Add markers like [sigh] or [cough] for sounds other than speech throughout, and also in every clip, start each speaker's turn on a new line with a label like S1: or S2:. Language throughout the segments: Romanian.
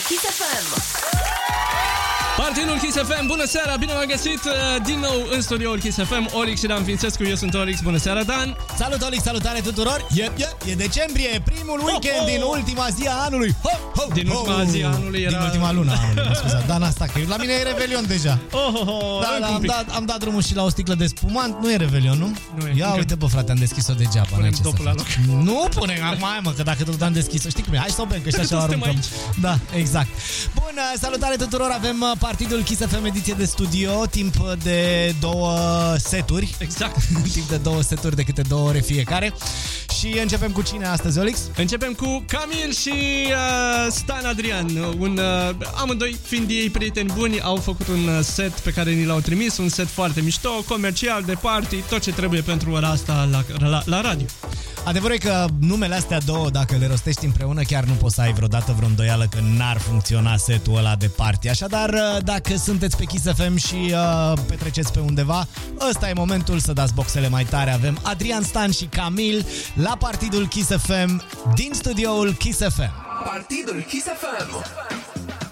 S1: Kiss FM.
S2: Partinul Kiss FM, bună seara, bine v-am găsit uh, din nou în studioul Kiss FM, Olix și Dan Fințescu, eu sunt Olix, bună seara Dan!
S3: Salut, Olix, salutare tuturor! E, e, e decembrie, primul weekend
S2: ho!
S3: din ultima zi a anului! Ho, ho,
S2: Din
S3: ho!
S2: ultima zi a anului era-
S3: Din ultima lună a anului, mă scuzați. Dan, asta, că la mine e Revelion deja.
S2: Oh, oh, oh,
S3: Da,
S2: încă
S3: da,
S2: un
S3: am,
S2: pic.
S3: dat, am dat drumul și la o sticlă de spumant, nu e Revelion, nu?
S2: Nu e,
S3: Ia
S2: încă-
S3: uite, bă, frate, am deschis-o degeaba.
S2: Punem
S3: n-ai ce să
S2: dopul la
S3: faci. Nu punem acum, hai, mă, că dacă tot am deschis-o, știi cum e? Hai să o bem, că și așa o [laughs]
S2: Suntem
S3: aruncăm.
S2: aici.
S3: Da, exact. Bun, salutare tuturor, avem uh, partidul Kiss FM ediție de studio, timp de două seturi.
S2: Exact. [laughs]
S3: timp de două seturi de câte două ore fiecare. Și începem cu cine astăzi, Olix?
S2: Începem cu Camil și uh, Stan Adrian. Un, uh, amândoi, fiind ei prieteni buni, au făcut un uh, set pe care ni l-au trimis, un set foarte mișto, comercial, de party, tot ce trebuie pentru ora asta la, la, la radio.
S3: Adevărul e că numele astea două, dacă le rostești împreună, chiar nu poți să ai vreodată vreo îndoială că n-ar funcționa setul ăla de party. Așadar, uh, dacă sunteți pe Kiss FM și uh, petreceți pe undeva, ăsta e momentul să dați boxele mai tare. Avem Adrian Stan și Camil la partidul Kiss FM din studioul Kiss FM.
S1: Partidul Kiss FM.
S4: Yeah.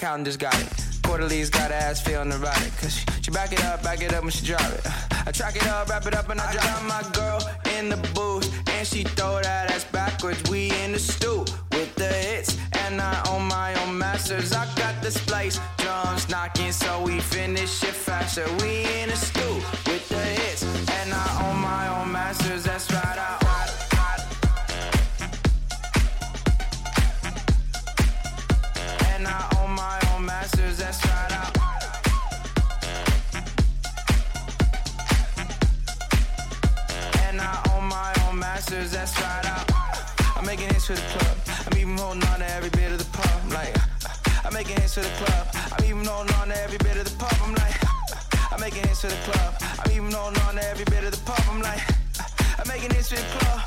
S4: Accountant just got it. Quarterly's got ass feeling erotic. Cause she, she back it up, back it up when she drop it. I track it up, wrap it up, and I, drop my girl in the booth. And she throw that ass backwards. We in the stew with the hits. And I own my own masters. I got the splice drums knocking, so we finish it faster. We in the stew with the hits. And I own my own masters. That's right, I taking this to club.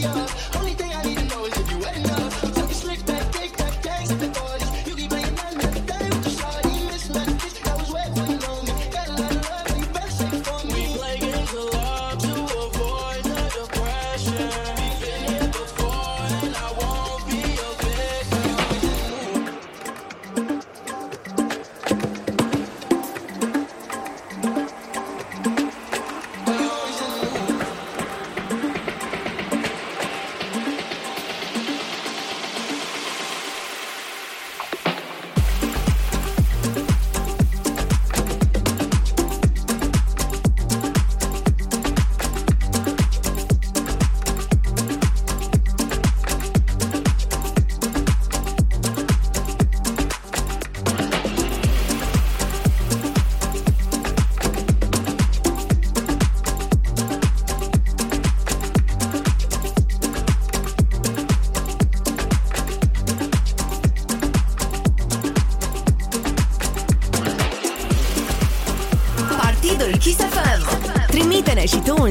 S4: yeah.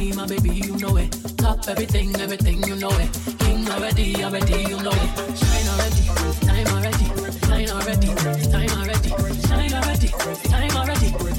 S5: already, my baby, you know it. Top everything, everything, you know it. King already, already, you know it. Shine already, time already, shine already, time already, shine already, time already.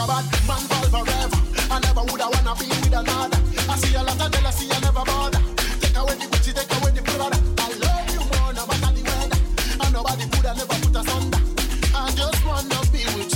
S5: a
S6: bad man fall forever. I never woulda wanna be with another. I see a lot of jealousy, I never bother. Take away the Gucci, take away the Prada. I love you more, no matter the weather. And nobody coulda never put us under. I just wanna be with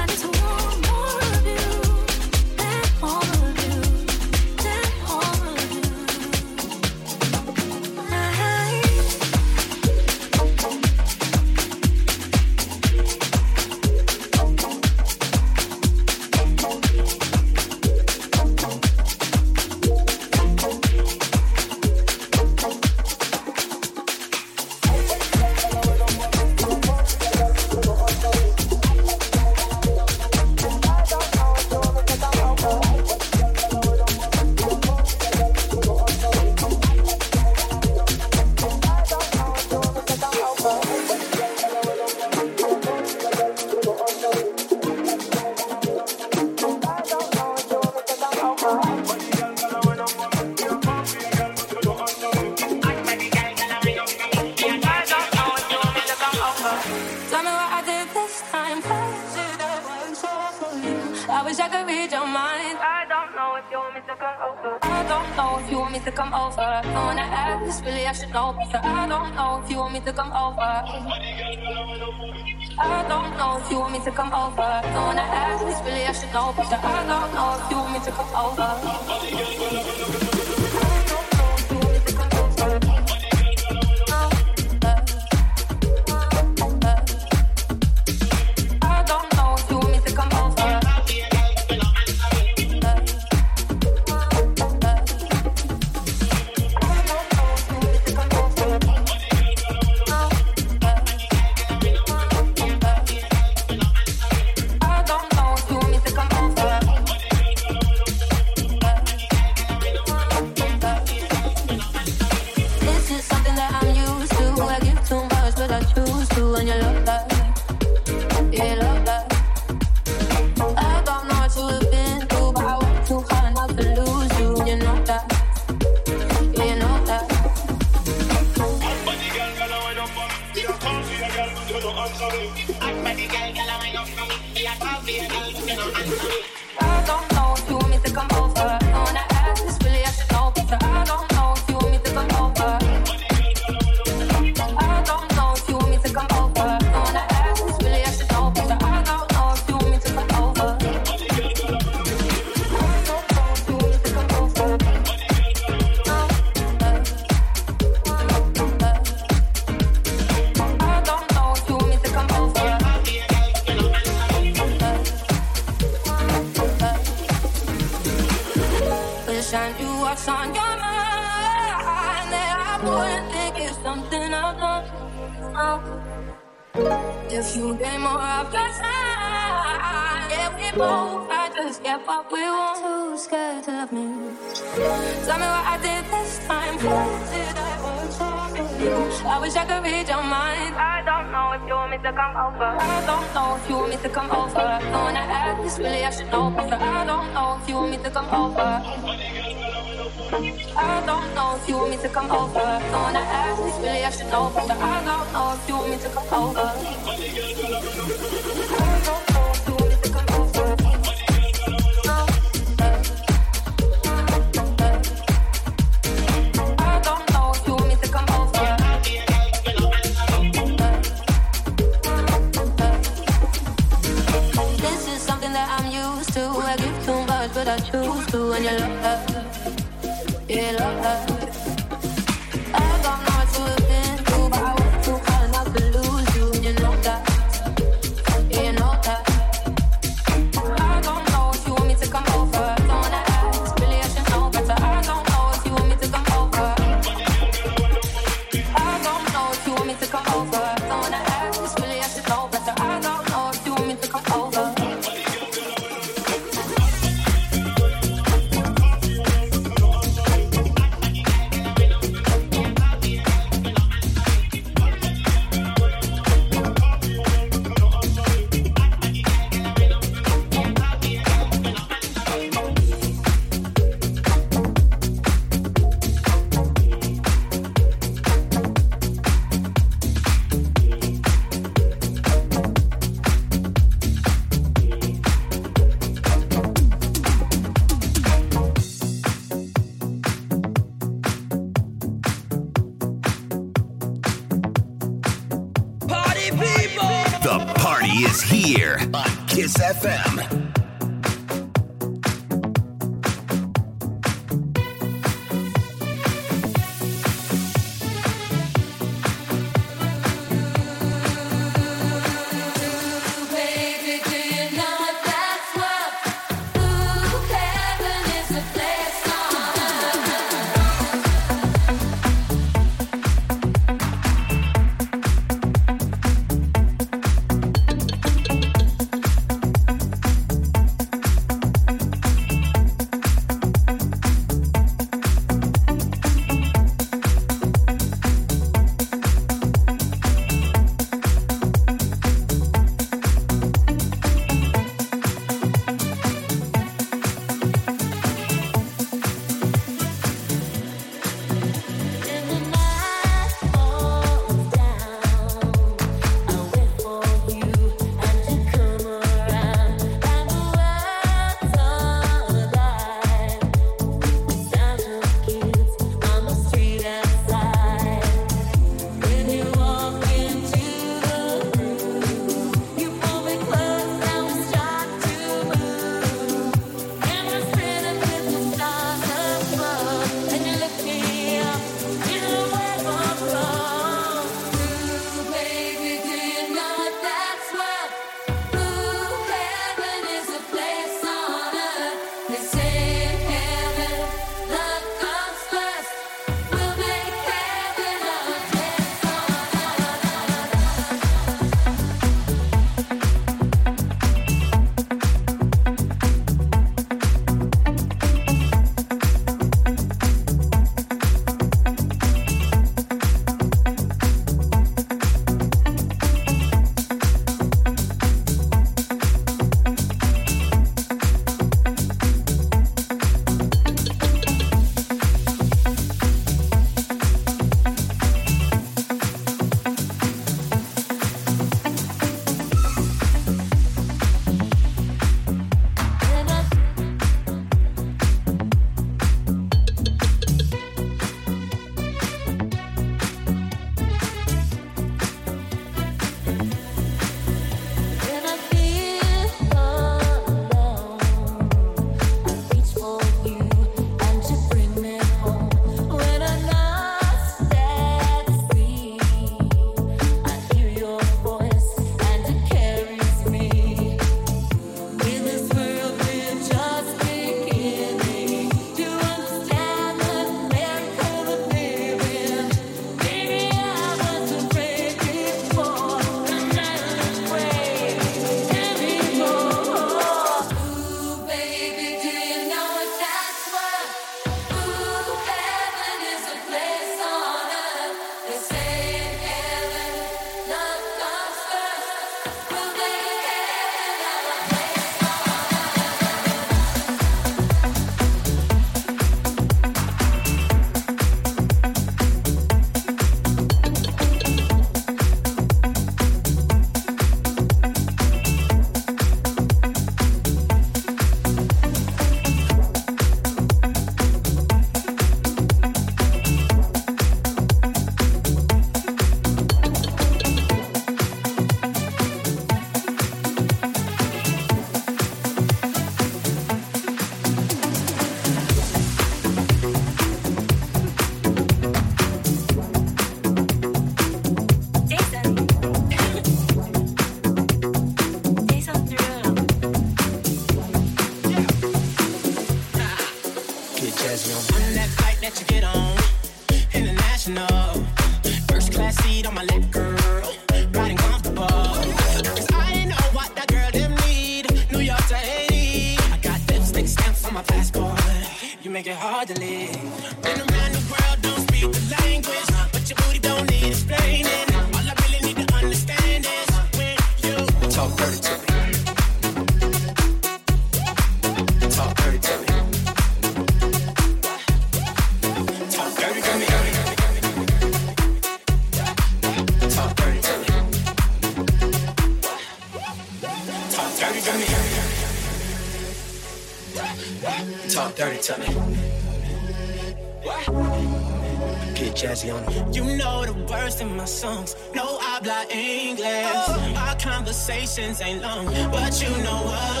S7: conversations ain't long, but you know what?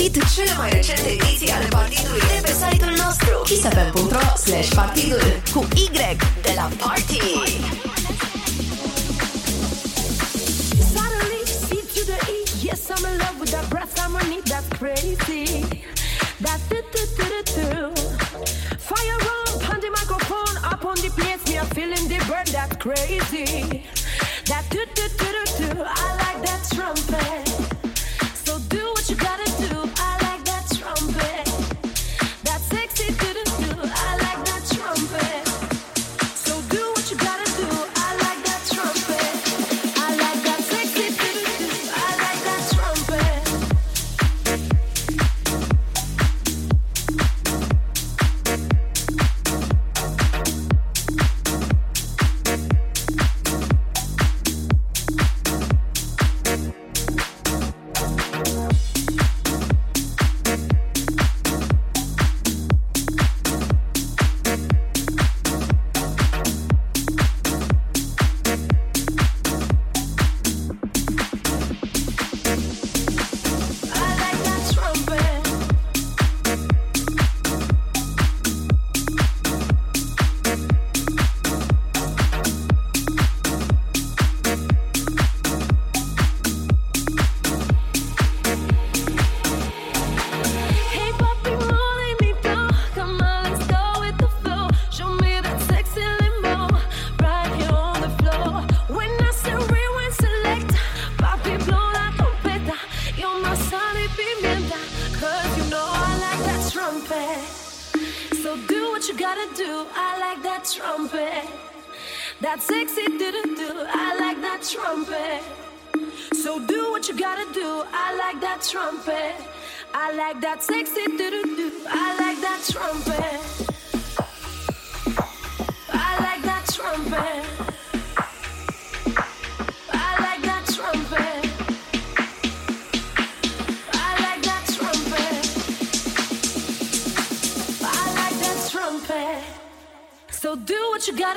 S8: Tweet cele mai recente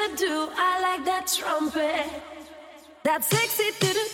S9: gotta do. I like that trumpet, that sexy.
S10: Doo-doo.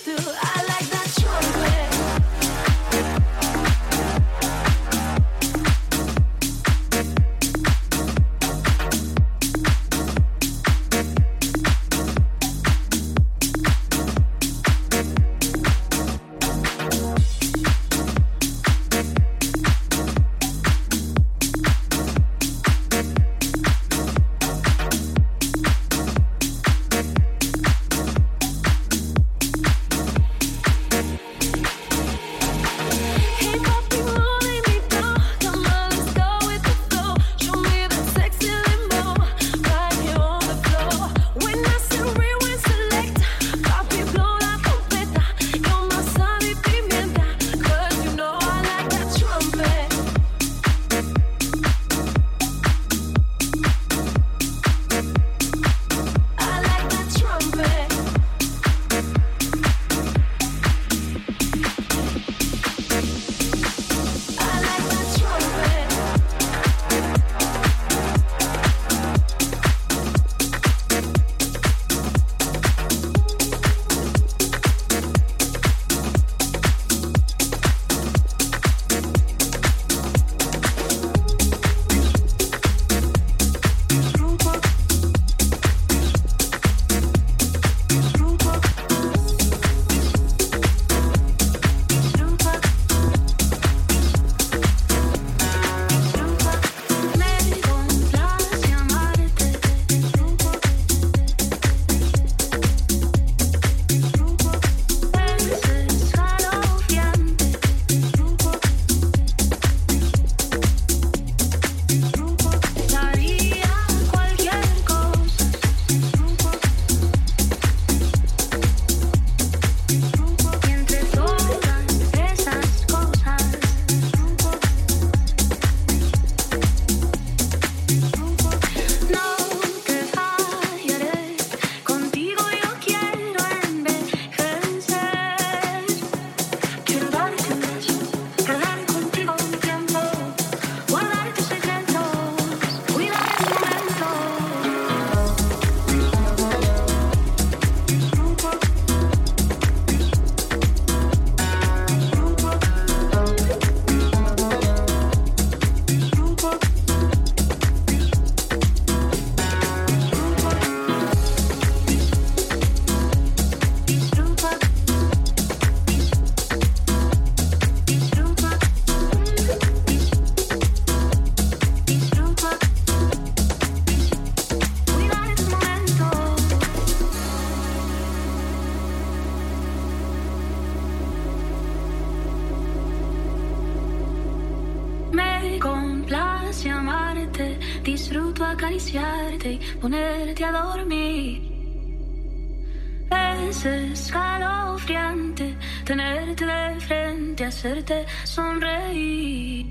S10: hacerte sonreír.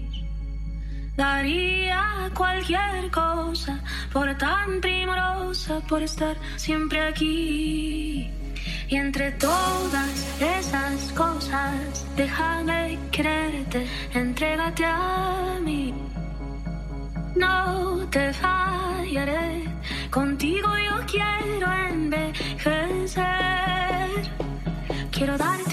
S10: Daría cualquier cosa por tan primorosa, por estar siempre aquí. Y entre todas esas cosas, déjame quererte, entrégate a mí. No te fallaré, contigo yo quiero envejecer. Quiero darte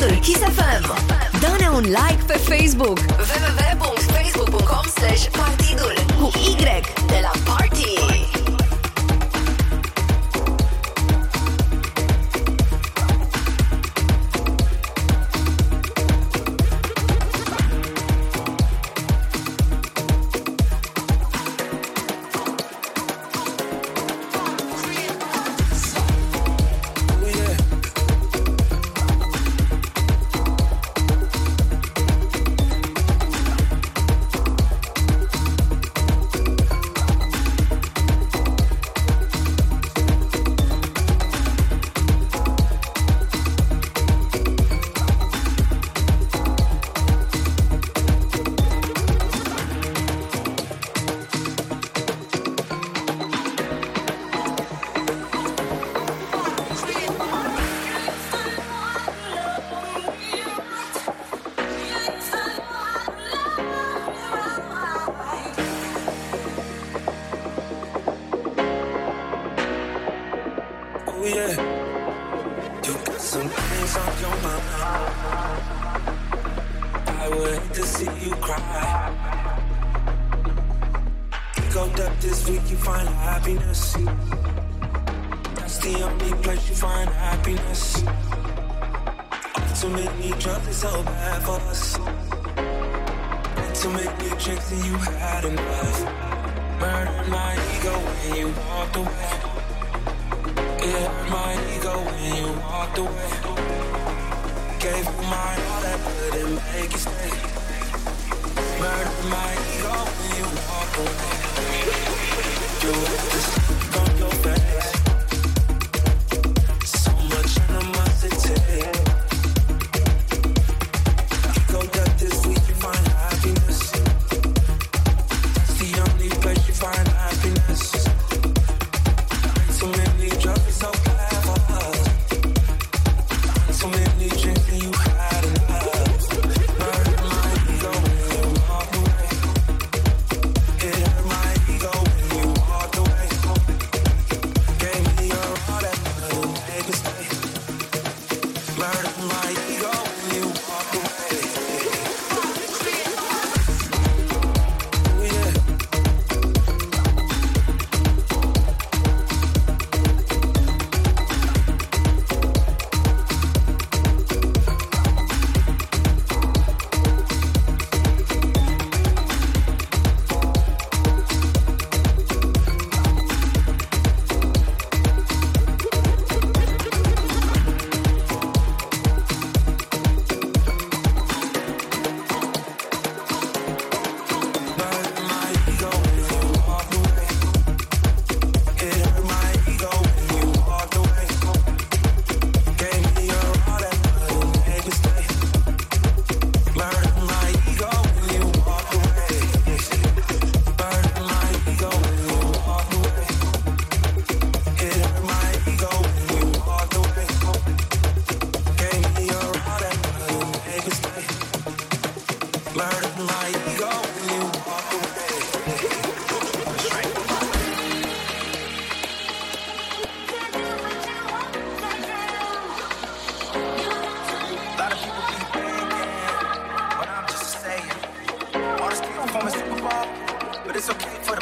S10: site-ul
S8: Kiss FM. Dă-ne un like pe Facebook. www.facebook.com/slash Partidul cu Y de la Party.
S11: performance, Super Bowl, but it's okay for the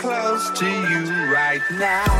S12: close to you right now.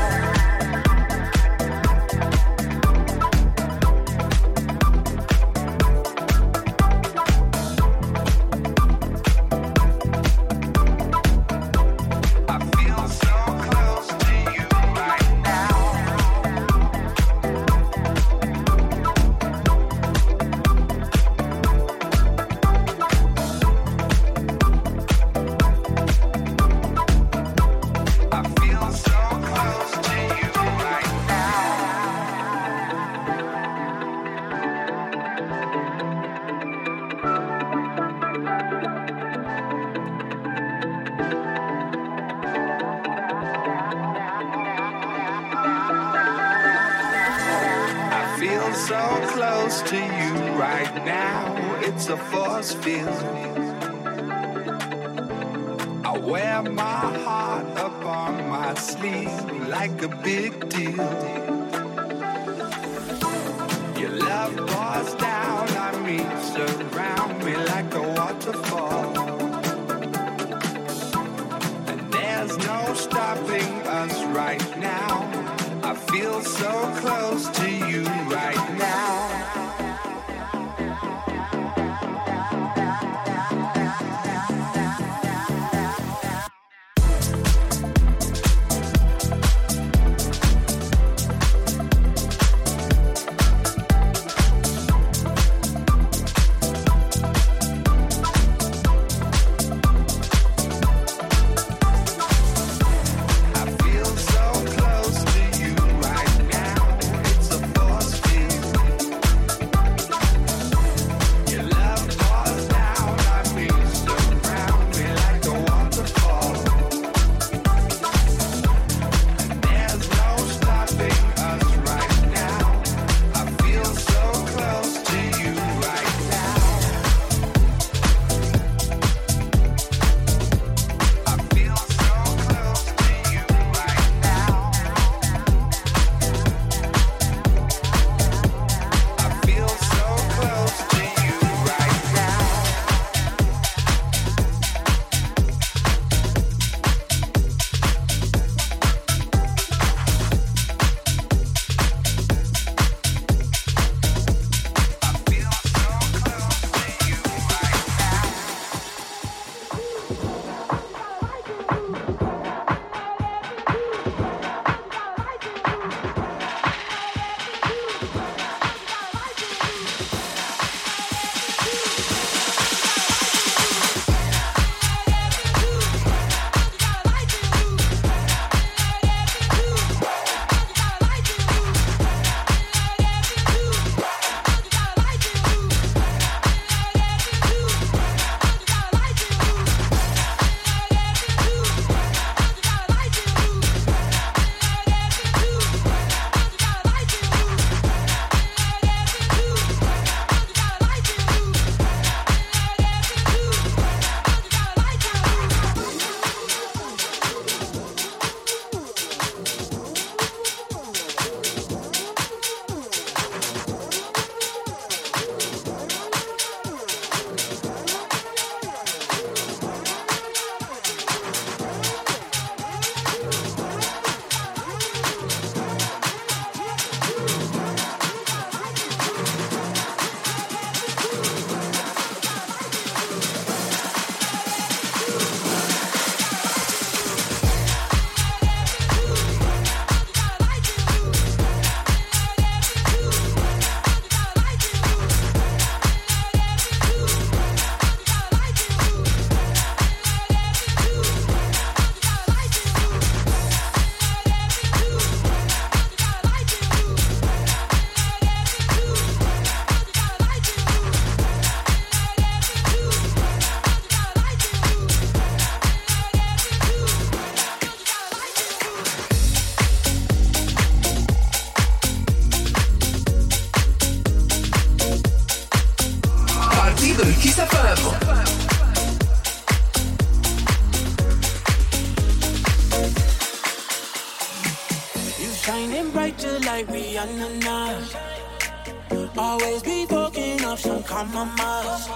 S13: yeah, nah, nah. Always be fucking up some compromise.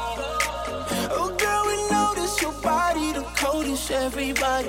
S14: Oh, girl, we
S15: notice your
S13: body the
S16: coldest. Everybody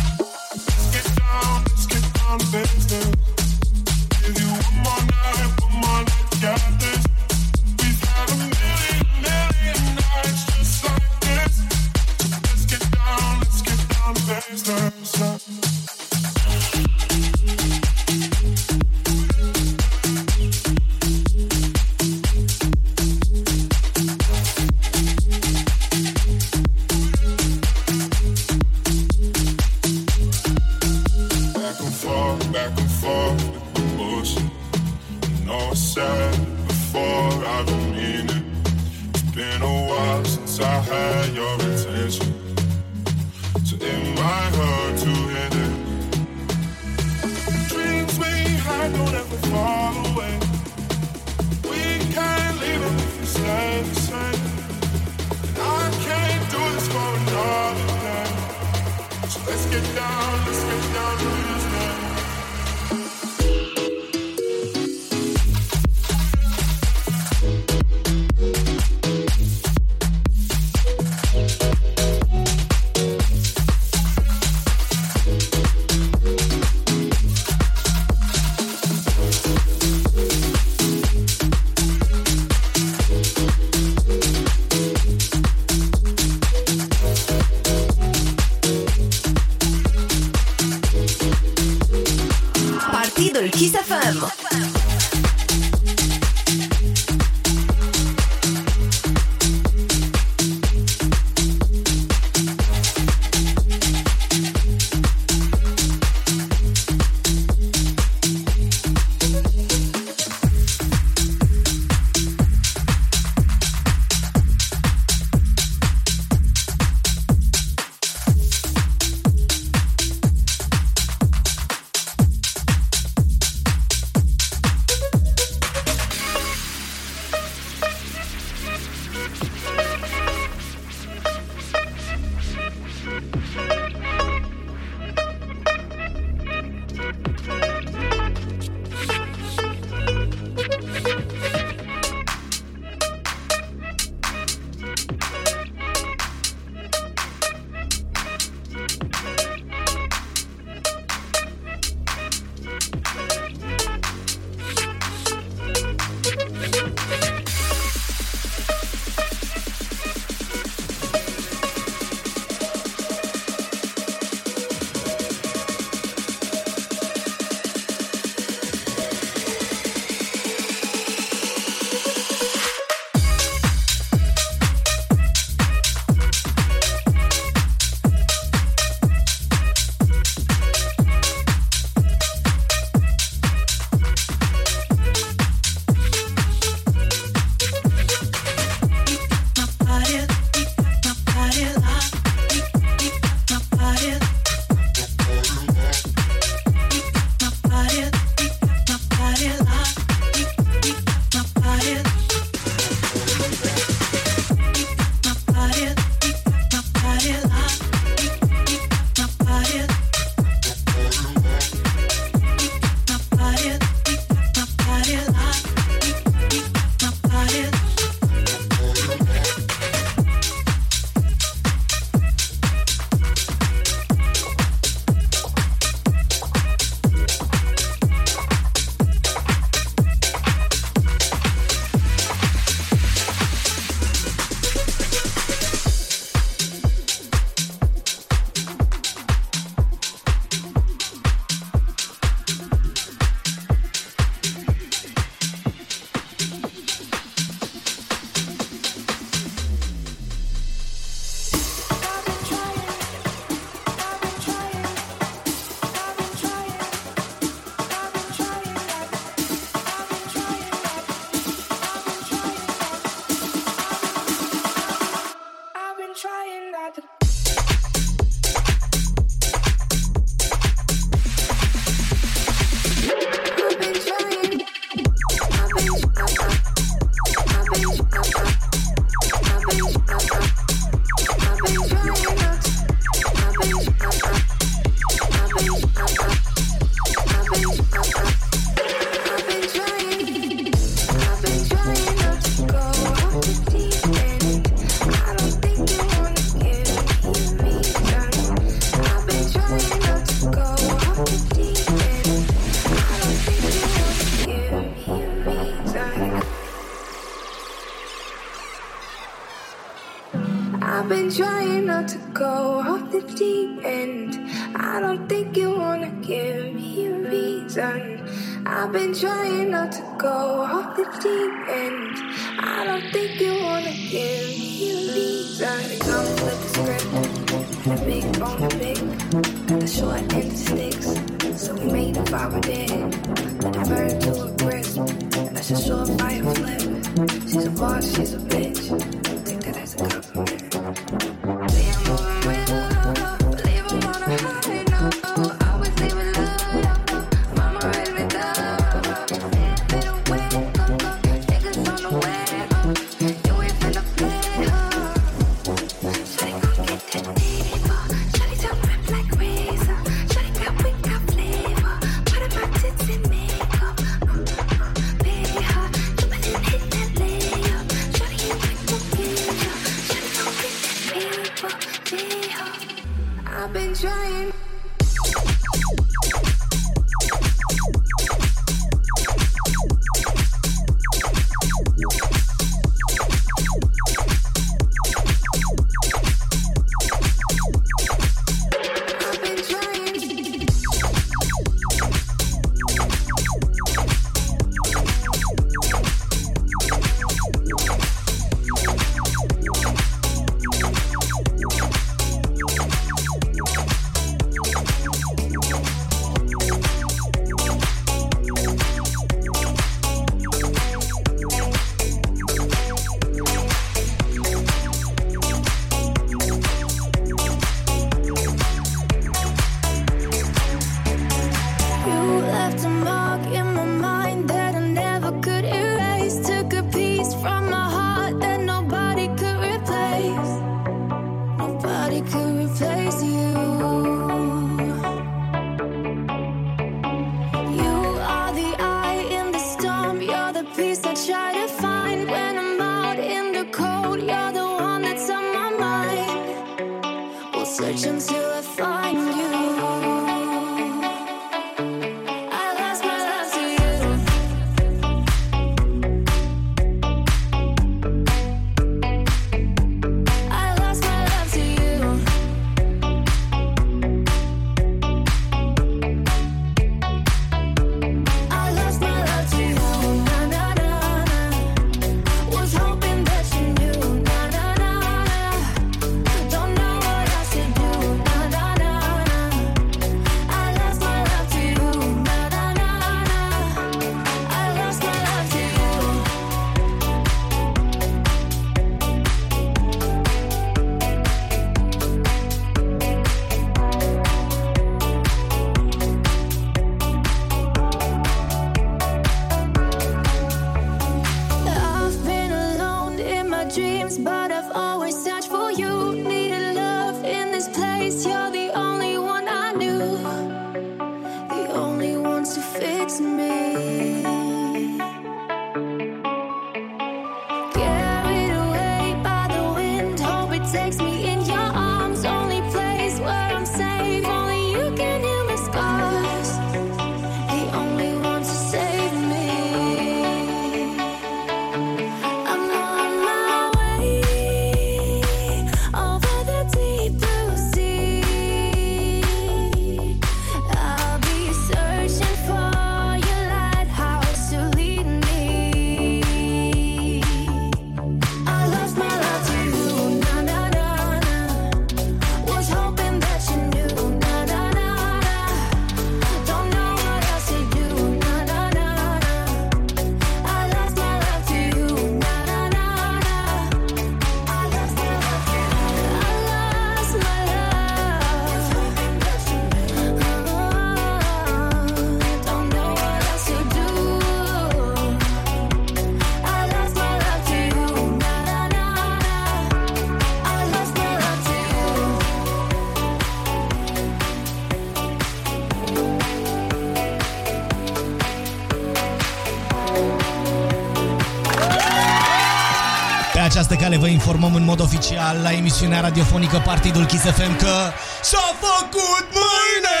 S3: sale vă informăm în mod oficial la emisiunea radiofonică Partidul Kiss FM că s-a făcut mâine!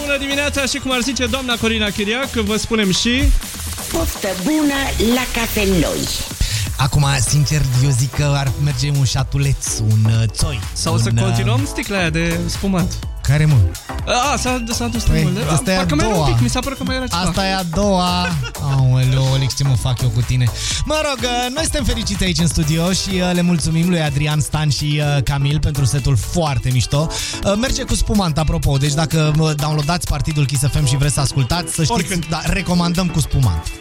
S2: Bună dimineața și cum ar zice doamna Corina Chiriac, vă spunem și...
S17: Poftă bună la cafe noi!
S3: Acum, sincer, eu zic că ar merge un șatuleț, un uh, țoi.
S2: Sau
S3: un,
S2: să continuăm sticla aia de spumat.
S3: Care, mă?
S2: A, s-a dus
S3: păi,
S2: mult.
S3: Asta e a doua.
S2: Pic, mi s-a părut că mai era ceva.
S3: Asta e a doua. Aoleu, Olix, ce mă fac eu cu tine? Mă rog, uh, noi suntem fericiți aici în studio și uh, le mulțumim lui Adrian Stan și uh, Camil pentru setul foarte mișto. Uh, Merge cu spumant, apropo, deci dacă uh, downloadați partidul Kiss FM și vreți să ascultați, să știți,
S2: Oricând.
S3: da, recomandăm cu spumant.